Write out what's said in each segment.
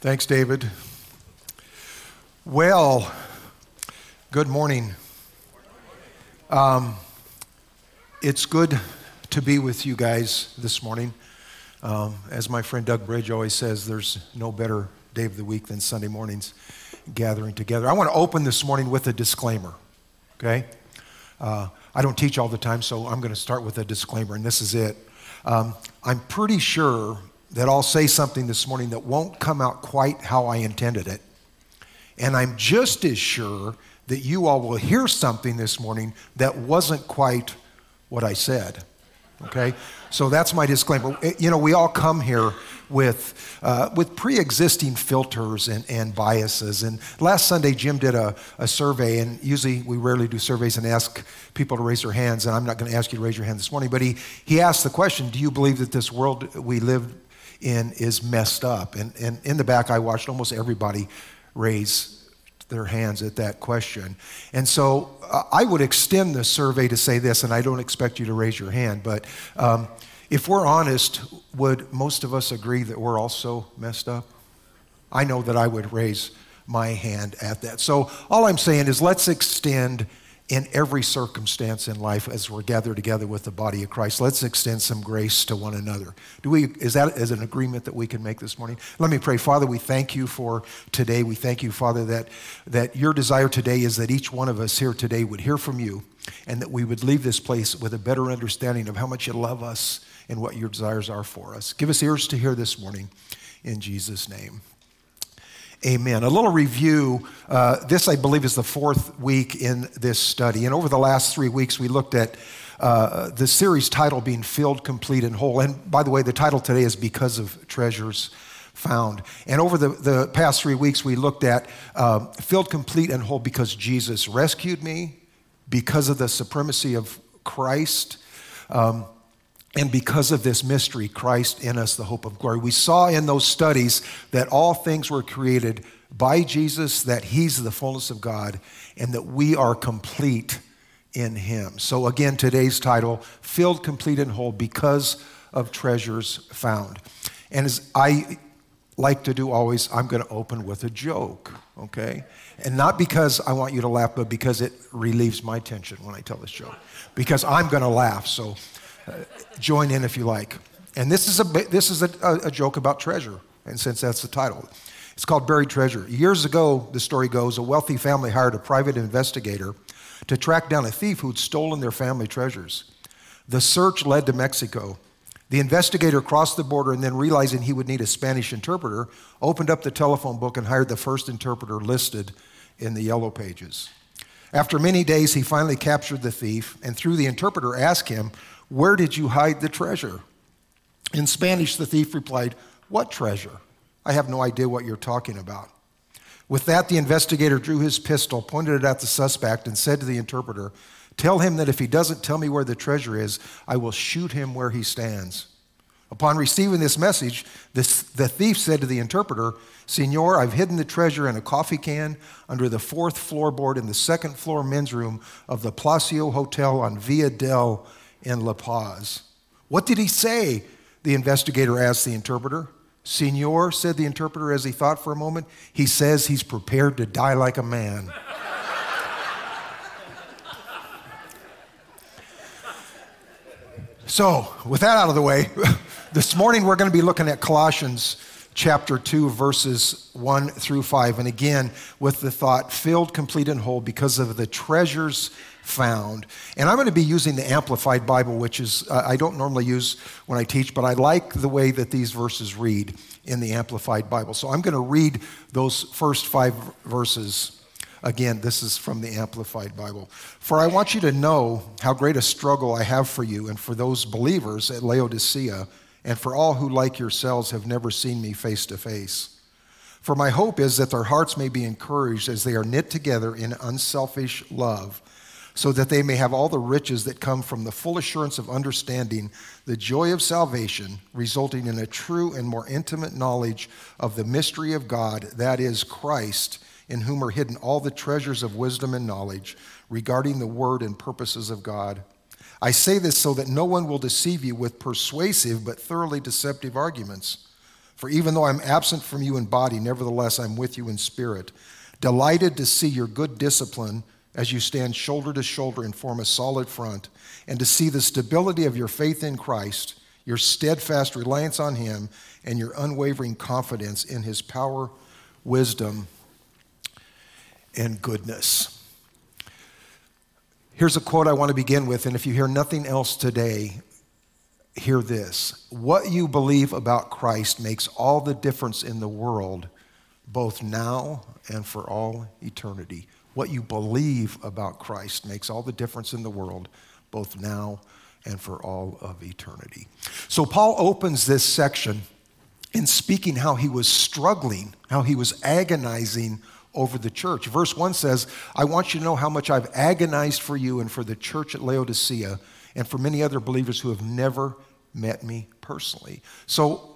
Thanks, David. Well, good morning. Um, it's good to be with you guys this morning. Um, as my friend Doug Bridge always says, there's no better day of the week than Sunday mornings gathering together. I want to open this morning with a disclaimer, okay? Uh, I don't teach all the time, so I'm going to start with a disclaimer, and this is it. Um, I'm pretty sure that I'll say something this morning that won't come out quite how I intended it. And I'm just as sure that you all will hear something this morning that wasn't quite what I said. Okay? So that's my disclaimer. Eh, you know, we all come here with, uh, with pre existing filters and, and biases. And last Sunday, Jim did a, a survey, and usually we rarely do surveys and ask people to raise their hands. And I'm not going to ask you to raise your hand this morning, but he, he asked the question Do you believe that this world we live in is messed up? And, and in the back, I watched almost everybody raise their hands at that question. And so uh, I would extend the survey to say this, and I don't expect you to raise your hand, but um, if we're honest, would most of us agree that we're also messed up? I know that I would raise my hand at that. So all I'm saying is let's extend in every circumstance in life as we're gathered together with the body of Christ. Let's extend some grace to one another. Do we, is that is an agreement that we can make this morning? Let me pray. Father, we thank you for today. We thank you, Father, that, that your desire today is that each one of us here today would hear from you and that we would leave this place with a better understanding of how much you love us and what your desires are for us. Give us ears to hear this morning in Jesus' name. Amen. A little review. Uh, this, I believe, is the fourth week in this study. And over the last three weeks, we looked at uh, the series title being Filled, Complete, and Whole. And by the way, the title today is Because of Treasures Found. And over the, the past three weeks, we looked at uh, Filled, Complete, and Whole because Jesus rescued me, because of the supremacy of Christ. Um, and because of this mystery, Christ in us, the hope of glory. We saw in those studies that all things were created by Jesus, that He's the fullness of God, and that we are complete in Him. So, again, today's title Filled, Complete, and Whole because of treasures found. And as I like to do always, I'm going to open with a joke, okay? And not because I want you to laugh, but because it relieves my tension when I tell this joke. Because I'm going to laugh. So, join in if you like. And this is, a, this is a, a joke about treasure, and since that's the title. It's called Buried Treasure. Years ago, the story goes, a wealthy family hired a private investigator to track down a thief who'd stolen their family treasures. The search led to Mexico. The investigator crossed the border and then, realizing he would need a Spanish interpreter, opened up the telephone book and hired the first interpreter listed in the yellow pages. After many days, he finally captured the thief and, through the interpreter, asked him where did you hide the treasure? In Spanish, the thief replied, What treasure? I have no idea what you're talking about. With that, the investigator drew his pistol, pointed it at the suspect, and said to the interpreter, Tell him that if he doesn't tell me where the treasure is, I will shoot him where he stands. Upon receiving this message, this, the thief said to the interpreter, Senor, I've hidden the treasure in a coffee can under the fourth floorboard in the second floor men's room of the Palacio Hotel on Via del in La Paz. What did he say? The investigator asked the interpreter. Senor, said the interpreter as he thought for a moment, he says he's prepared to die like a man. so, with that out of the way, this morning we're going to be looking at Colossians chapter 2, verses 1 through 5. And again, with the thought, filled, complete, and whole because of the treasures found. And I'm going to be using the Amplified Bible, which is, uh, I don't normally use when I teach, but I like the way that these verses read in the Amplified Bible. So I'm going to read those first five verses. Again, this is from the Amplified Bible. For I want you to know how great a struggle I have for you and for those believers at Laodicea and for all who, like yourselves, have never seen me face to face. For my hope is that their hearts may be encouraged as they are knit together in unselfish love, so that they may have all the riches that come from the full assurance of understanding the joy of salvation, resulting in a true and more intimate knowledge of the mystery of God, that is, Christ, in whom are hidden all the treasures of wisdom and knowledge regarding the word and purposes of God. I say this so that no one will deceive you with persuasive but thoroughly deceptive arguments. For even though I'm absent from you in body, nevertheless I'm with you in spirit, delighted to see your good discipline as you stand shoulder to shoulder and form a solid front, and to see the stability of your faith in Christ, your steadfast reliance on Him, and your unwavering confidence in His power, wisdom, and goodness. Here's a quote I want to begin with, and if you hear nothing else today, hear this. What you believe about Christ makes all the difference in the world, both now and for all eternity. What you believe about Christ makes all the difference in the world, both now and for all of eternity. So, Paul opens this section in speaking how he was struggling, how he was agonizing over the church. Verse 1 says, I want you to know how much I've agonized for you and for the church at Laodicea and for many other believers who have never met me personally. So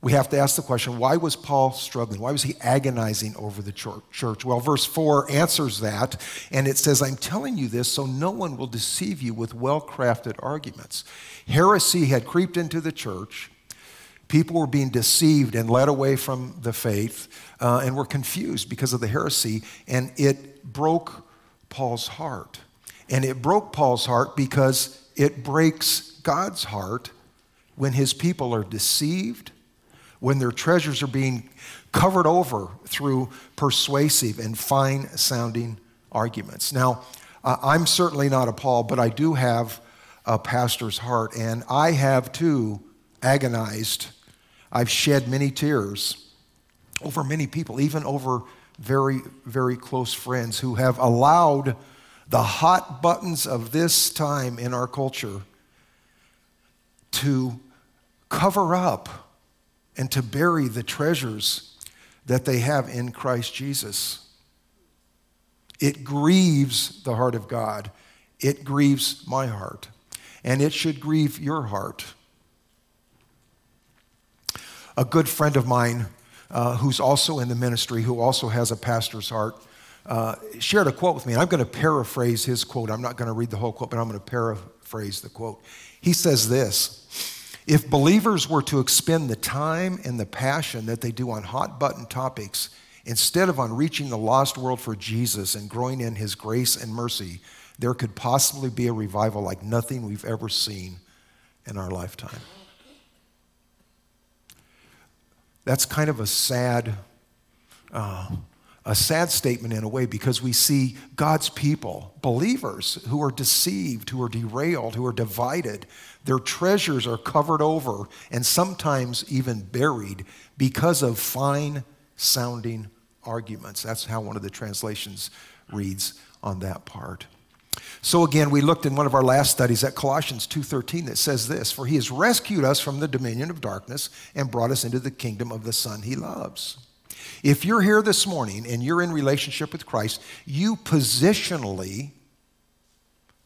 we have to ask the question why was Paul struggling? Why was he agonizing over the church? Well, verse 4 answers that, and it says, I'm telling you this so no one will deceive you with well crafted arguments. Heresy had creeped into the church. People were being deceived and led away from the faith uh, and were confused because of the heresy, and it broke Paul's heart. And it broke Paul's heart because it breaks God's heart when his people are deceived, when their treasures are being covered over through persuasive and fine sounding arguments. Now, uh, I'm certainly not a Paul, but I do have a pastor's heart, and I have too agonized. I've shed many tears over many people, even over very, very close friends who have allowed the hot buttons of this time in our culture to cover up and to bury the treasures that they have in Christ Jesus. It grieves the heart of God. It grieves my heart. And it should grieve your heart. A good friend of mine, uh, who's also in the ministry, who also has a pastor's heart, uh, shared a quote with me. And I'm going to paraphrase his quote. I'm not going to read the whole quote, but I'm going to paraphrase the quote. He says this if believers were to expend the time and the passion that they do on hot button topics instead of on reaching the lost world for Jesus and growing in his grace and mercy, there could possibly be a revival like nothing we've ever seen in our lifetime. That's kind of a sad, uh, a sad statement in a way because we see God's people, believers, who are deceived, who are derailed, who are divided, their treasures are covered over and sometimes even buried because of fine sounding arguments. That's how one of the translations reads on that part. So again, we looked in one of our last studies at Colossians 2:13 that says this, "For he has rescued us from the dominion of darkness and brought us into the kingdom of the son he loves." If you're here this morning and you're in relationship with Christ, you positionally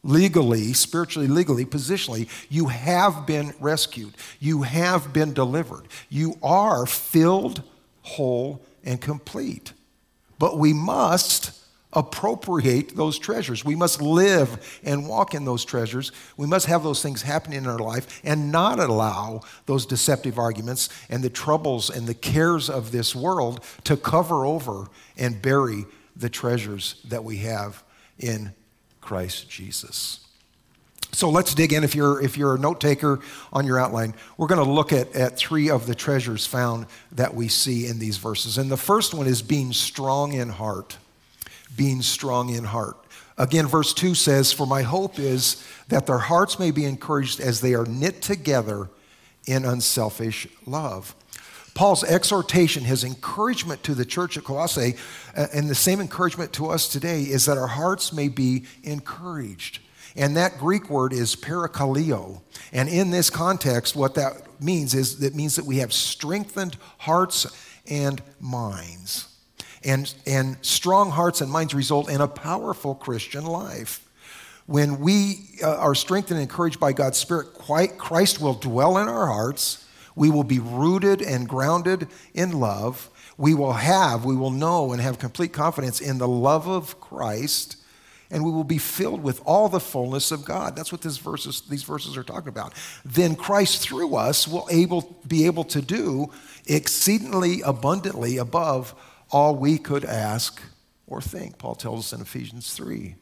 legally, spiritually, legally, positionally, you have been rescued. You have been delivered. You are filled, whole, and complete. But we must appropriate those treasures. We must live and walk in those treasures. We must have those things happening in our life and not allow those deceptive arguments and the troubles and the cares of this world to cover over and bury the treasures that we have in Christ Jesus. So let's dig in. If you're, if you're a note taker on your outline, we're going to look at, at three of the treasures found that we see in these verses. And the first one is being strong in heart. Being strong in heart. Again, verse 2 says, For my hope is that their hearts may be encouraged as they are knit together in unselfish love. Paul's exhortation, his encouragement to the church at Colossae, uh, and the same encouragement to us today, is that our hearts may be encouraged. And that Greek word is parakaleo. And in this context, what that means is that means that we have strengthened hearts and minds. And, and strong hearts and minds result in a powerful Christian life. When we uh, are strengthened and encouraged by God's Spirit, Christ will dwell in our hearts we will be rooted and grounded in love. We will have, we will know and have complete confidence in the love of Christ. and we will be filled with all the fullness of God. That's what verses, these verses are talking about. Then Christ through us will able, be able to do exceedingly abundantly above all we could ask or think. Paul tells us in Ephesians 3.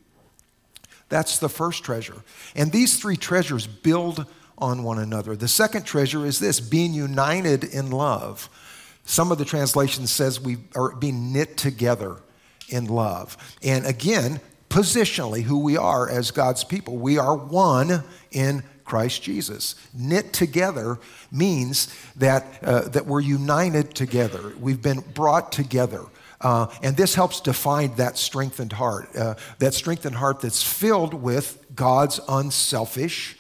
That's the first treasure. And these three treasures build on one another. The second treasure is this being united in love. Some of the translations says we are being knit together in love. And again, positionally, who we are as God's people, we are one in Christ Jesus. Knit together means that, uh, that we're united together. We've been brought together. Uh, and this helps define that strengthened heart, uh, that strengthened heart that's filled with God's unselfish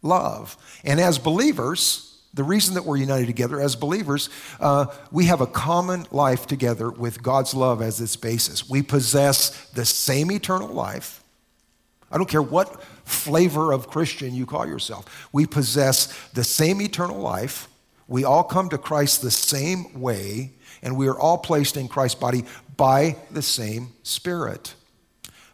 love. And as believers, the reason that we're united together as believers, uh, we have a common life together with God's love as its basis. We possess the same eternal life. I don't care what flavor of Christian you call yourself. We possess the same eternal life. We all come to Christ the same way, and we are all placed in Christ's body by the same Spirit.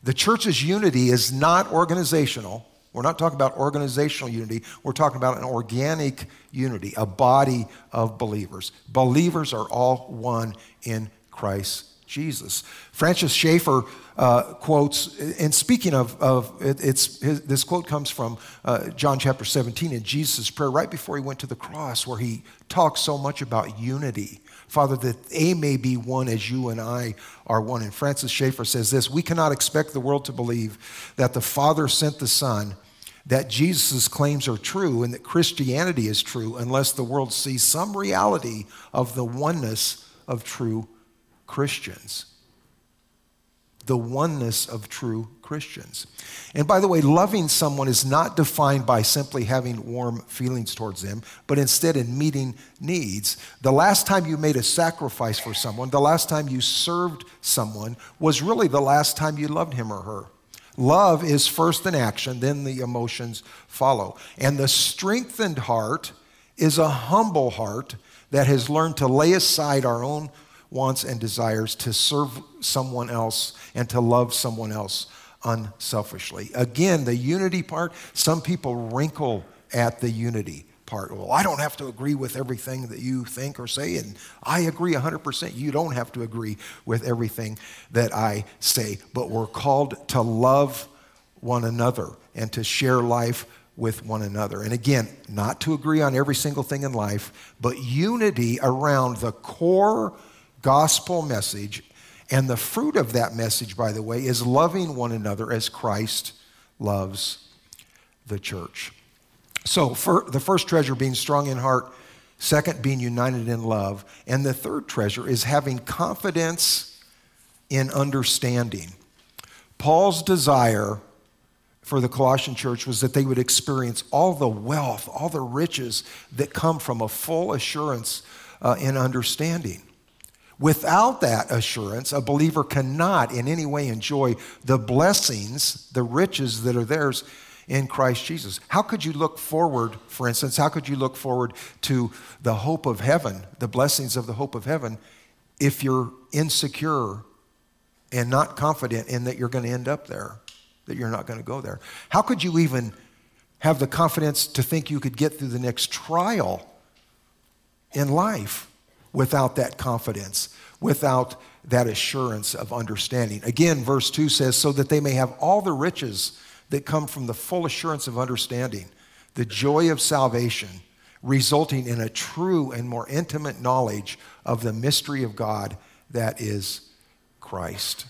The church's unity is not organizational. We're not talking about organizational unity. We're talking about an organic unity, a body of believers. Believers are all one in Christ Jesus. Francis Schaeffer uh, quotes, and speaking of, of it, it's, his, this quote comes from uh, John chapter 17 in Jesus' prayer right before he went to the cross, where he talks so much about unity. Father, that they may be one as you and I are one. And Francis Schaeffer says this We cannot expect the world to believe that the Father sent the Son that Jesus' claims are true and that Christianity is true unless the world sees some reality of the oneness of true Christians. The oneness of true Christians. And by the way, loving someone is not defined by simply having warm feelings towards them, but instead in meeting needs. The last time you made a sacrifice for someone, the last time you served someone, was really the last time you loved him or her. Love is first an action, then the emotions follow. And the strengthened heart is a humble heart that has learned to lay aside our own wants and desires to serve someone else and to love someone else unselfishly. Again, the unity part, some people wrinkle at the unity part. Well, I don't have to agree with everything that you think or say, and I agree 100%. You don't have to agree with everything that I say, but we're called to love one another and to share life with one another. And again, not to agree on every single thing in life, but unity around the core gospel message. And the fruit of that message, by the way, is loving one another as Christ loves the church. So, the first treasure being strong in heart, second being united in love, and the third treasure is having confidence in understanding. Paul's desire for the Colossian church was that they would experience all the wealth, all the riches that come from a full assurance uh, in understanding. Without that assurance, a believer cannot in any way enjoy the blessings, the riches that are theirs in Christ Jesus. How could you look forward, for instance, how could you look forward to the hope of heaven, the blessings of the hope of heaven, if you're insecure and not confident in that you're going to end up there, that you're not going to go there? How could you even have the confidence to think you could get through the next trial in life without that confidence, without that assurance of understanding? Again, verse 2 says, so that they may have all the riches that come from the full assurance of understanding, the joy of salvation, resulting in a true and more intimate knowledge of the mystery of God that is Christ.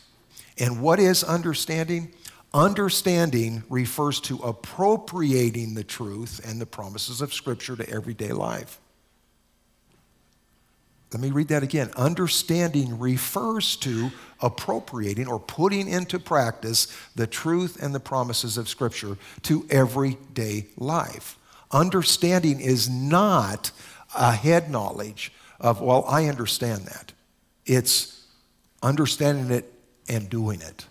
And what is understanding? Understanding refers to appropriating the truth and the promises of Scripture to everyday life. Let me read that again. Understanding refers to appropriating or putting into practice the truth and the promises of Scripture to everyday life. Understanding is not a head knowledge of, well, I understand that. It's understanding it and doing it.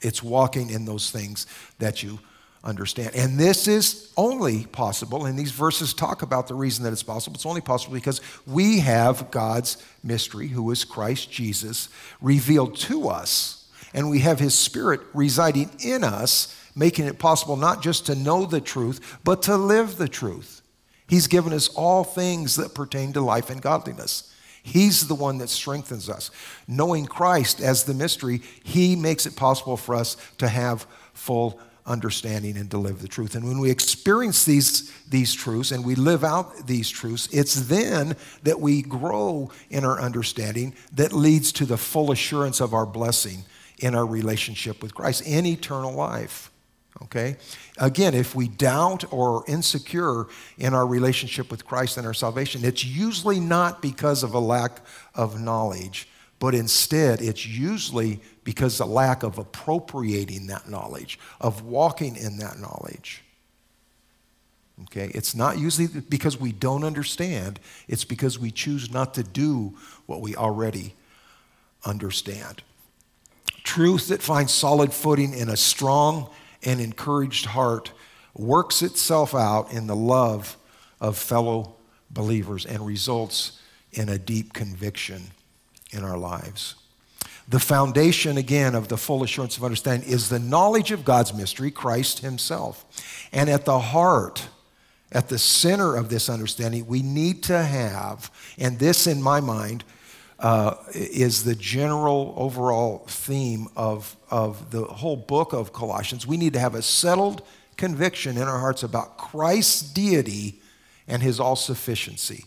It's walking in those things that you understand. And this is only possible, and these verses talk about the reason that it's possible. It's only possible because we have God's mystery, who is Christ Jesus, revealed to us. and we have His Spirit residing in us, making it possible not just to know the truth, but to live the truth. He's given us all things that pertain to life and godliness. He's the one that strengthens us. Knowing Christ as the mystery, He makes it possible for us to have full understanding and to live the truth. And when we experience these, these truths and we live out these truths, it's then that we grow in our understanding that leads to the full assurance of our blessing in our relationship with Christ in eternal life. Okay? Again, if we doubt or insecure in our relationship with Christ and our salvation, it's usually not because of a lack of knowledge, but instead it's usually because of lack of appropriating that knowledge, of walking in that knowledge. Okay? It's not usually because we don't understand, it's because we choose not to do what we already understand. Truth that finds solid footing in a strong and encouraged heart works itself out in the love of fellow believers and results in a deep conviction in our lives. The foundation, again, of the full assurance of understanding is the knowledge of God's mystery, Christ Himself. And at the heart, at the center of this understanding, we need to have, and this in my mind uh, is the general overall theme of, of the whole book of Colossians. We need to have a settled conviction in our hearts about Christ's deity and his all sufficiency.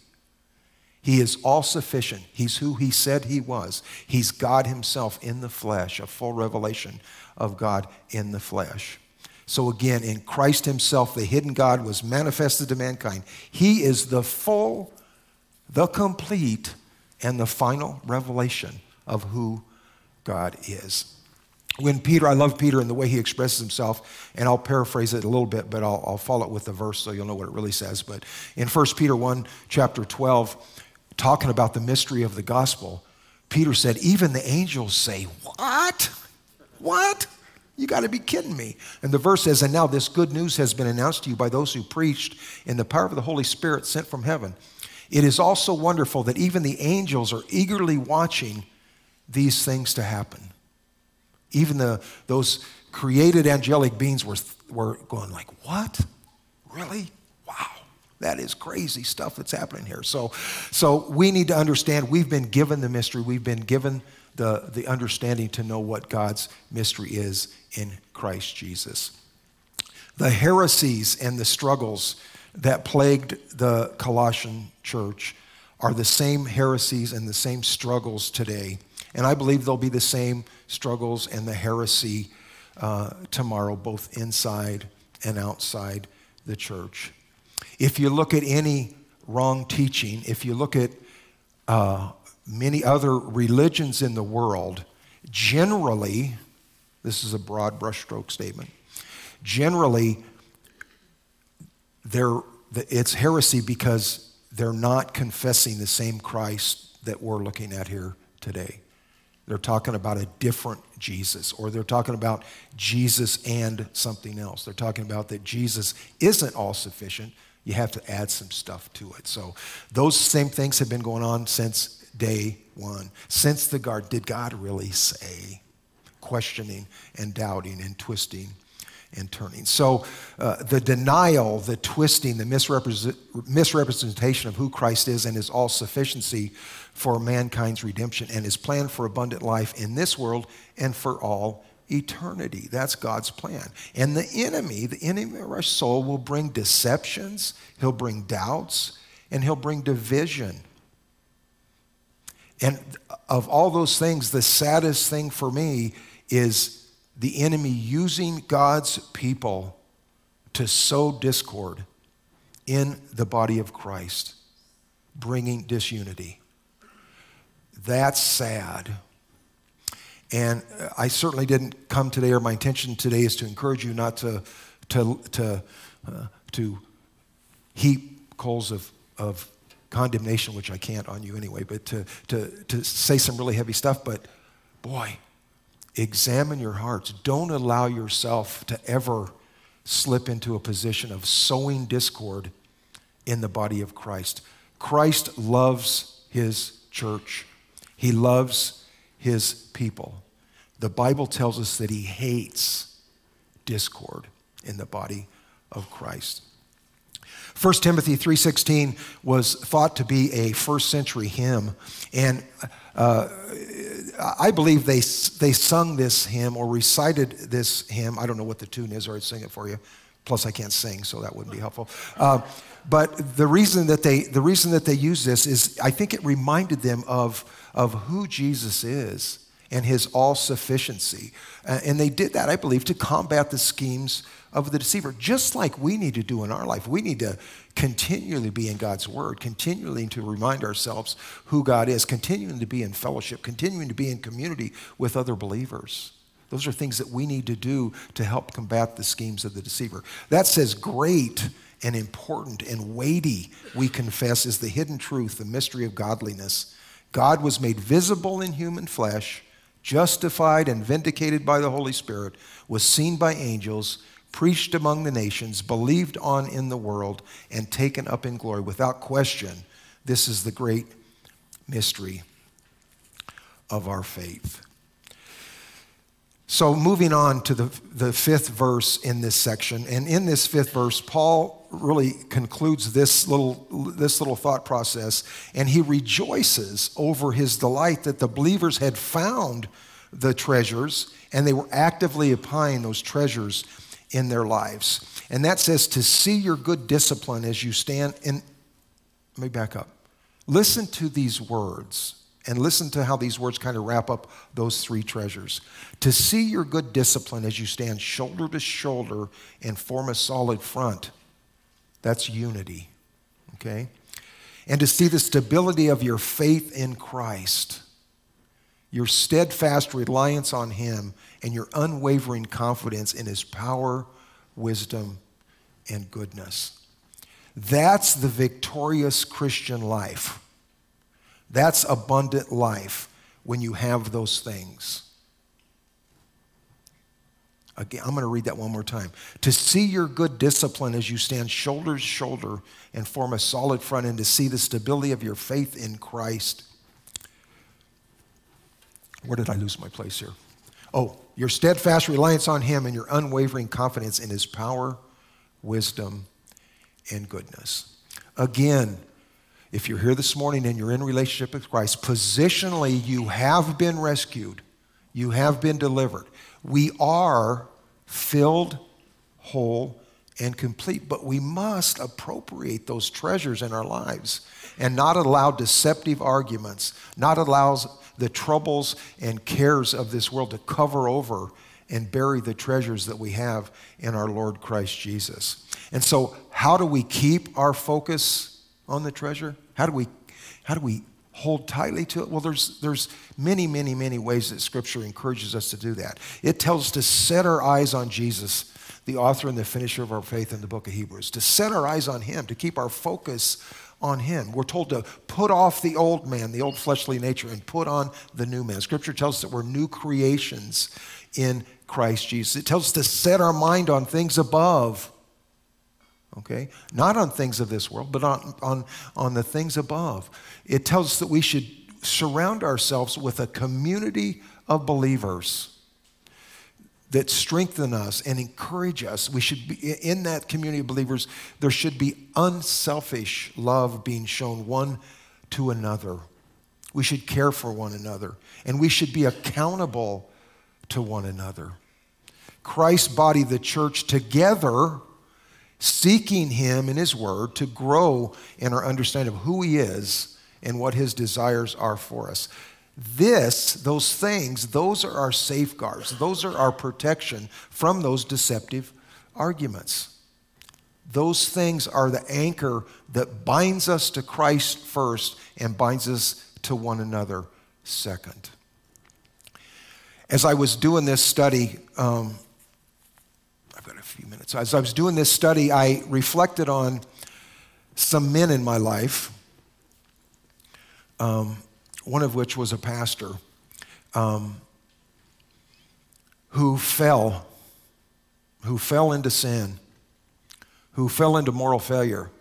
He is all sufficient. He's who he said he was. He's God himself in the flesh, a full revelation of God in the flesh. So, again, in Christ himself, the hidden God was manifested to mankind. He is the full, the complete, and the final revelation of who God is. When Peter, I love Peter and the way he expresses himself, and I'll paraphrase it a little bit, but I'll, I'll follow it with the verse so you'll know what it really says. But in 1 Peter 1, chapter 12, talking about the mystery of the gospel, Peter said, Even the angels say, What? What? You got to be kidding me. And the verse says, And now this good news has been announced to you by those who preached in the power of the Holy Spirit sent from heaven. It is also wonderful that even the angels are eagerly watching these things to happen. Even the, those created angelic beings were, were going like, what? Really? That is crazy stuff that's happening here. So, so we need to understand we've been given the mystery. We've been given the, the understanding to know what God's mystery is in Christ Jesus. The heresies and the struggles that plagued the Colossian church are the same heresies and the same struggles today. And I believe there'll be the same struggles and the heresy uh, tomorrow, both inside and outside the church. If you look at any wrong teaching, if you look at uh, many other religions in the world, generally, this is a broad brushstroke statement, generally, they're, it's heresy because they're not confessing the same Christ that we're looking at here today. They're talking about a different Jesus, or they're talking about Jesus and something else. They're talking about that Jesus isn't all sufficient. You have to add some stuff to it. So, those same things have been going on since day one. Since the garden, did God really say? Questioning and doubting and twisting and turning. So, uh, the denial, the twisting, the misrepresent, misrepresentation of who Christ is and his all sufficiency for mankind's redemption and his plan for abundant life in this world and for all eternity. That's God's plan. And the enemy, the enemy of our soul, will bring deceptions, he'll bring doubts, and he'll bring division. And of all those things, the saddest thing for me is the enemy using God's people to sow discord in the body of Christ, bringing disunity. That's sad. And I certainly didn't come today, or my intention today is to encourage you not to, to, to, uh, to heap coals of, of condemnation, which I can't on you anyway, but to, to, to say some really heavy stuff. But boy, examine your hearts. Don't allow yourself to ever slip into a position of sowing discord in the body of Christ. Christ loves his church, he loves his people. The Bible tells us that he hates discord in the body of Christ. 1 Timothy 3:16 was thought to be a first century hymn and uh, I believe they, they sung this hymn or recited this hymn. I don't know what the tune is, or I'd sing it for you. Plus, I can't sing, so that wouldn't be helpful. Uh, but the reason that they the reason that they use this is I think it reminded them of of who Jesus is and his all sufficiency. And they did that, I believe, to combat the schemes of the deceiver, just like we need to do in our life. We need to continually be in God's word, continually to remind ourselves who God is, continuing to be in fellowship, continuing to be in community with other believers. Those are things that we need to do to help combat the schemes of the deceiver. That says, great and important and weighty, we confess, is the hidden truth, the mystery of godliness. God was made visible in human flesh justified and vindicated by the Holy Spirit, was seen by angels, preached among the nations, believed on in the world, and taken up in glory. Without question, this is the great mystery of our faith. So, moving on to the, the fifth verse in this section, and in this fifth verse, Paul really concludes this little, this little thought process, and he rejoices over his delight that the believers had found the treasures and they were actively applying those treasures in their lives. And that says to see your good discipline as you stand in. Let me back up. Listen to these words and listen to how these words kind of wrap up those three treasures. To see your good discipline as you stand shoulder to shoulder and form a solid front. That's unity, okay? And to see the stability of your faith in Christ your steadfast reliance on Him, and your unwavering confidence in His power, wisdom, and goodness. That's the victorious Christian life. That's abundant life when you have those things. Again, I'm going to read that one more time. To see your good discipline as you stand shoulder to shoulder and form a solid front, and to see the stability of your faith in Christ where did I lose my place here? Oh, your steadfast reliance on Him and your unwavering confidence in His power, wisdom, and goodness. Again, if you're here this morning and you're in relationship with Christ, positionally you have been rescued, you have been delivered. We are filled, whole, and complete, but we must appropriate those treasures in our lives and not allow deceptive arguments, not allow the troubles and cares of this world to cover over and bury the treasures that we have in our Lord Christ Jesus. And so, how do we keep our focus on the treasure? How do we, how do we hold tightly to it? Well, there's, there's many, many, many ways that Scripture encourages us to do that. It tells us to set our eyes on Jesus, the author and the finisher of our faith in the book of Hebrews, to set our eyes on Him, to keep our focus on him. We're told to put off the old man, the old fleshly nature, and put on the new man. Scripture tells us that we're new creations in Christ Jesus. It tells us to set our mind on things above. Okay? Not on things of this world, but on, on, on the things above. It tells us that we should surround ourselves with a community of believers that strengthen us and encourage us. We should be in that community of believers, there should be unselfish love being shown one to another. We should care for one another, and we should be accountable to one another. Christ's body, the church, together, seeking Him in His Word to grow in our understanding of who He is and what His desires are for us. This, those things, those are our safeguards. Those are our protection from those deceptive arguments. Those things are the anchor that binds us to Christ first and binds us to one another second. As I was doing this study, um, minutes. As I was doing this study, I reflected on some men in my life. Um, one of which was a pastor um, who fell, who fell into sin, who fell into moral failure.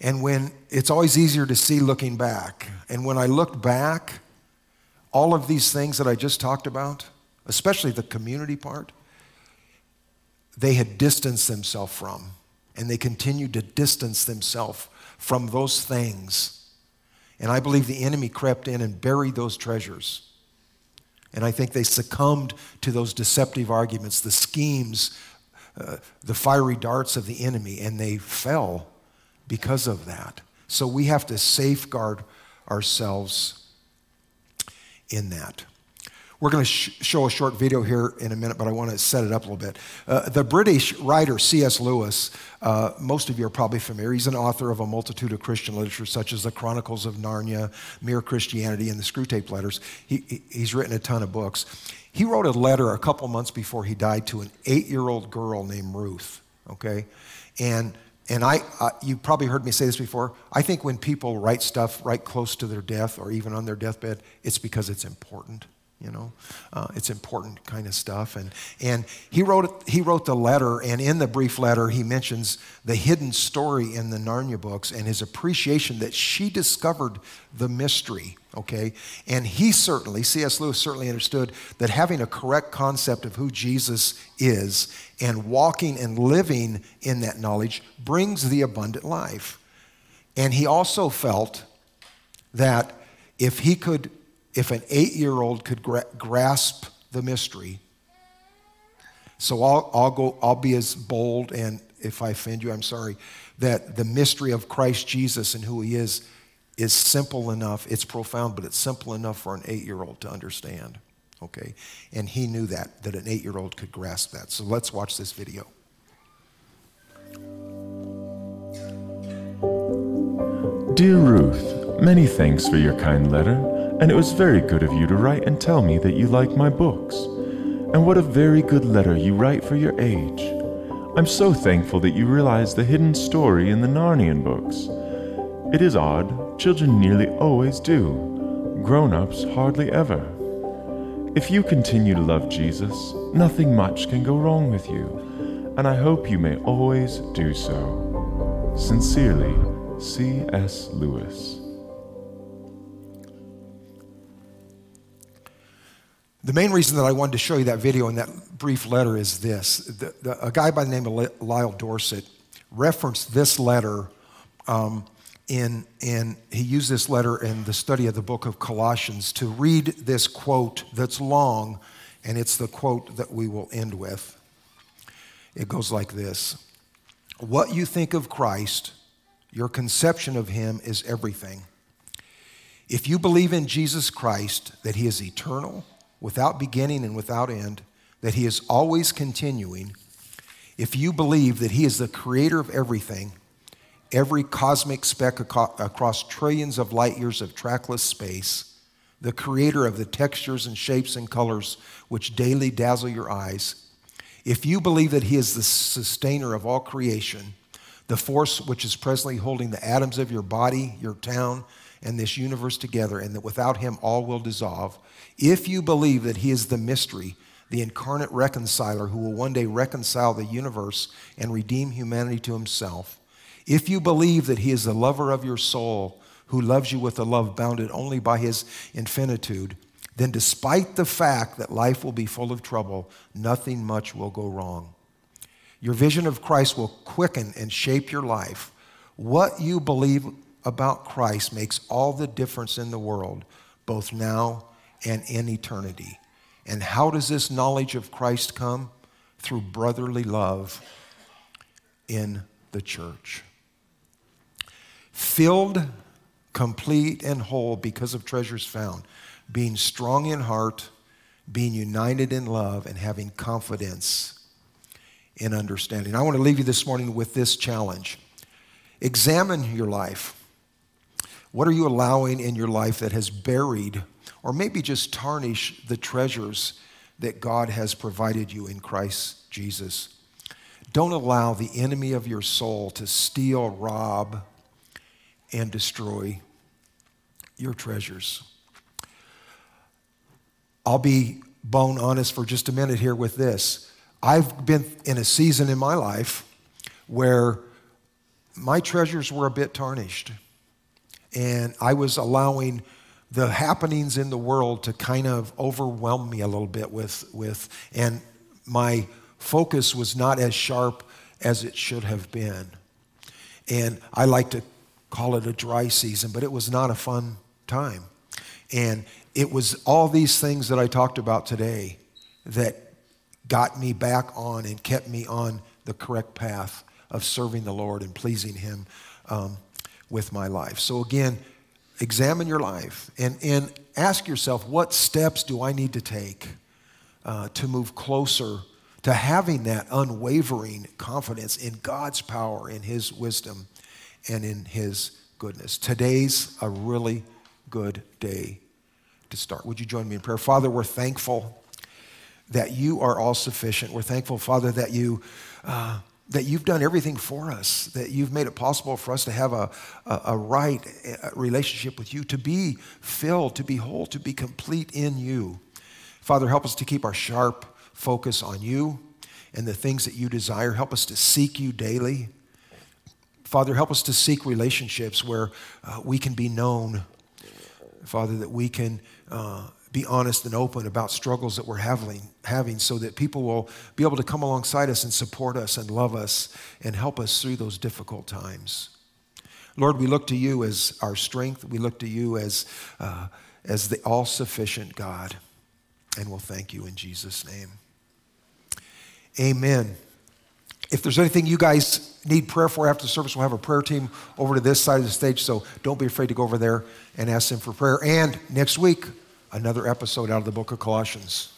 And when it's always easier to see looking back, and when I looked back, all of these things that I just talked about especially the community part, they had distanced themselves from. And they continued to distance themselves from those things. And I believe the enemy crept in and buried those treasures. And I think they succumbed to those deceptive arguments, the schemes, uh, the fiery darts of the enemy, and they fell because of that. So we have to safeguard ourselves in that. We're going to sh- show a short video here in a minute, but I want to set it up a little bit. Uh, the British writer C.S. Lewis, uh, most of you are probably familiar. He's an author of a multitude of Christian literature, such as the Chronicles of Narnia, Mere Christianity, and the Screwtape Letters. He, he, he's written a ton of books. He wrote a letter a couple months before he died to an eight year old girl named Ruth, okay? And and I, uh, you probably heard me say this before. I think when people write stuff right close to their death or even on their deathbed, it's because it's important you know uh, it's important kind of stuff. And and he wrote he wrote the letter and in the brief letter he mentions the hidden story in the narnia books and his appreciation that she discovered the mystery okay? And he certainly cs lewis certainly understood that having a correct concept of who jesus is and walking and living in that knowledge brings the abundant life. And he also felt that if he could if an eight year old could gra- grasp the mystery, so I'll, I'll, go, I'll be as bold, and if I offend you, I'm sorry, that the mystery of Christ Jesus and who he is is simple enough. It's profound, but it's simple enough for an eight year old to understand. Okay? And he knew that, that an eight year old could grasp that. So let's watch this video. Dear Ruth, many thanks for your kind letter and it was very good of you to write and tell me that you like my books. And what a very good letter you write for your age. I'm so thankful that you realize the hidden story in the Narnian books. It is odd, children nearly always do, grown ups hardly ever. If you continue to love Jesus, nothing much can go wrong with you, and I hope you may always do so. Sincerely, C.S. Lewis. The main reason that I wanted to show you that video and that brief letter is this. The, the, a guy by the name of Lyle Dorsett referenced this letter um, in, in, he used this letter in the study of the book of Colossians to read this quote that's long, and it's the quote that we will end with. It goes like this What you think of Christ, your conception of him is everything. If you believe in Jesus Christ, that he is eternal, without beginning and without end, that He is always continuing, if you believe that He is the creator of everything, every cosmic speck across trillions of light years of trackless space, the creator of the textures and shapes and colors which daily dazzle your eyes, if you believe that He is the sustainer of all creation, the force which is presently holding the atoms of your body, your town, and this universe together, and that without Him all will dissolve, if you believe that He is the mystery, the incarnate reconciler who will one day reconcile the universe and redeem humanity to Himself, if you believe that He is the lover of your soul, who loves you with a love bounded only by His infinitude, then despite the fact that life will be full of trouble, nothing much will go wrong. Your vision of Christ will quicken and shape your life. What you believe about Christ makes all the difference in the world, both now and in eternity. And how does this knowledge of Christ come? Through brotherly love in the church. Filled, complete, and whole because of treasures found, being strong in heart, being united in love, and having confidence in understanding. I want to leave you this morning with this challenge examine your life. What are you allowing in your life that has buried or maybe just tarnished the treasures that God has provided you in Christ Jesus. Don't allow the enemy of your soul to steal, rob, and destroy your treasures. I'll be bone honest for just a minute here with this. I've been in a season in my life where my treasures were a bit tarnished, and I was allowing the happenings in the world to kind of overwhelm me a little bit with, with and my focus was not as sharp as it should have been. And I like to call it a dry season, but it was not a fun time. And it was all these things that I talked about today that got me back on and kept me on the correct path of serving the Lord and pleasing Him um, with my life. So, again, examine your life and, and ask yourself what steps do I need to take uh, to move closer to having that unwavering confidence in God's power, in His wisdom, and in His goodness. Today's a really good day to start. Would you join me in prayer? Father, we're thankful that you are all sufficient. We're thankful, Father, that you. Uh, that you've done everything for us, that you've made it possible for us to have a, a, a right relationship with you, to be filled, to be whole, to be complete in you. Father, help us to keep our sharp focus on you and the things that you desire. Help us to seek you daily. Father, help us to seek relationships where uh, we can be known. Father, that we can uh, be honest and open about struggles that we're having, having so that people will be able to come alongside us and support us and love us and help us through those difficult times. Lord, we look to you as our strength. We look to you as, uh, as the all sufficient God. And we'll thank you in Jesus' name. Amen. If there's anything you guys need prayer for after the service, we'll have a prayer team over to this side of the stage. So don't be afraid to go over there and ask them for prayer. And next week, another episode out of the book of Colossians.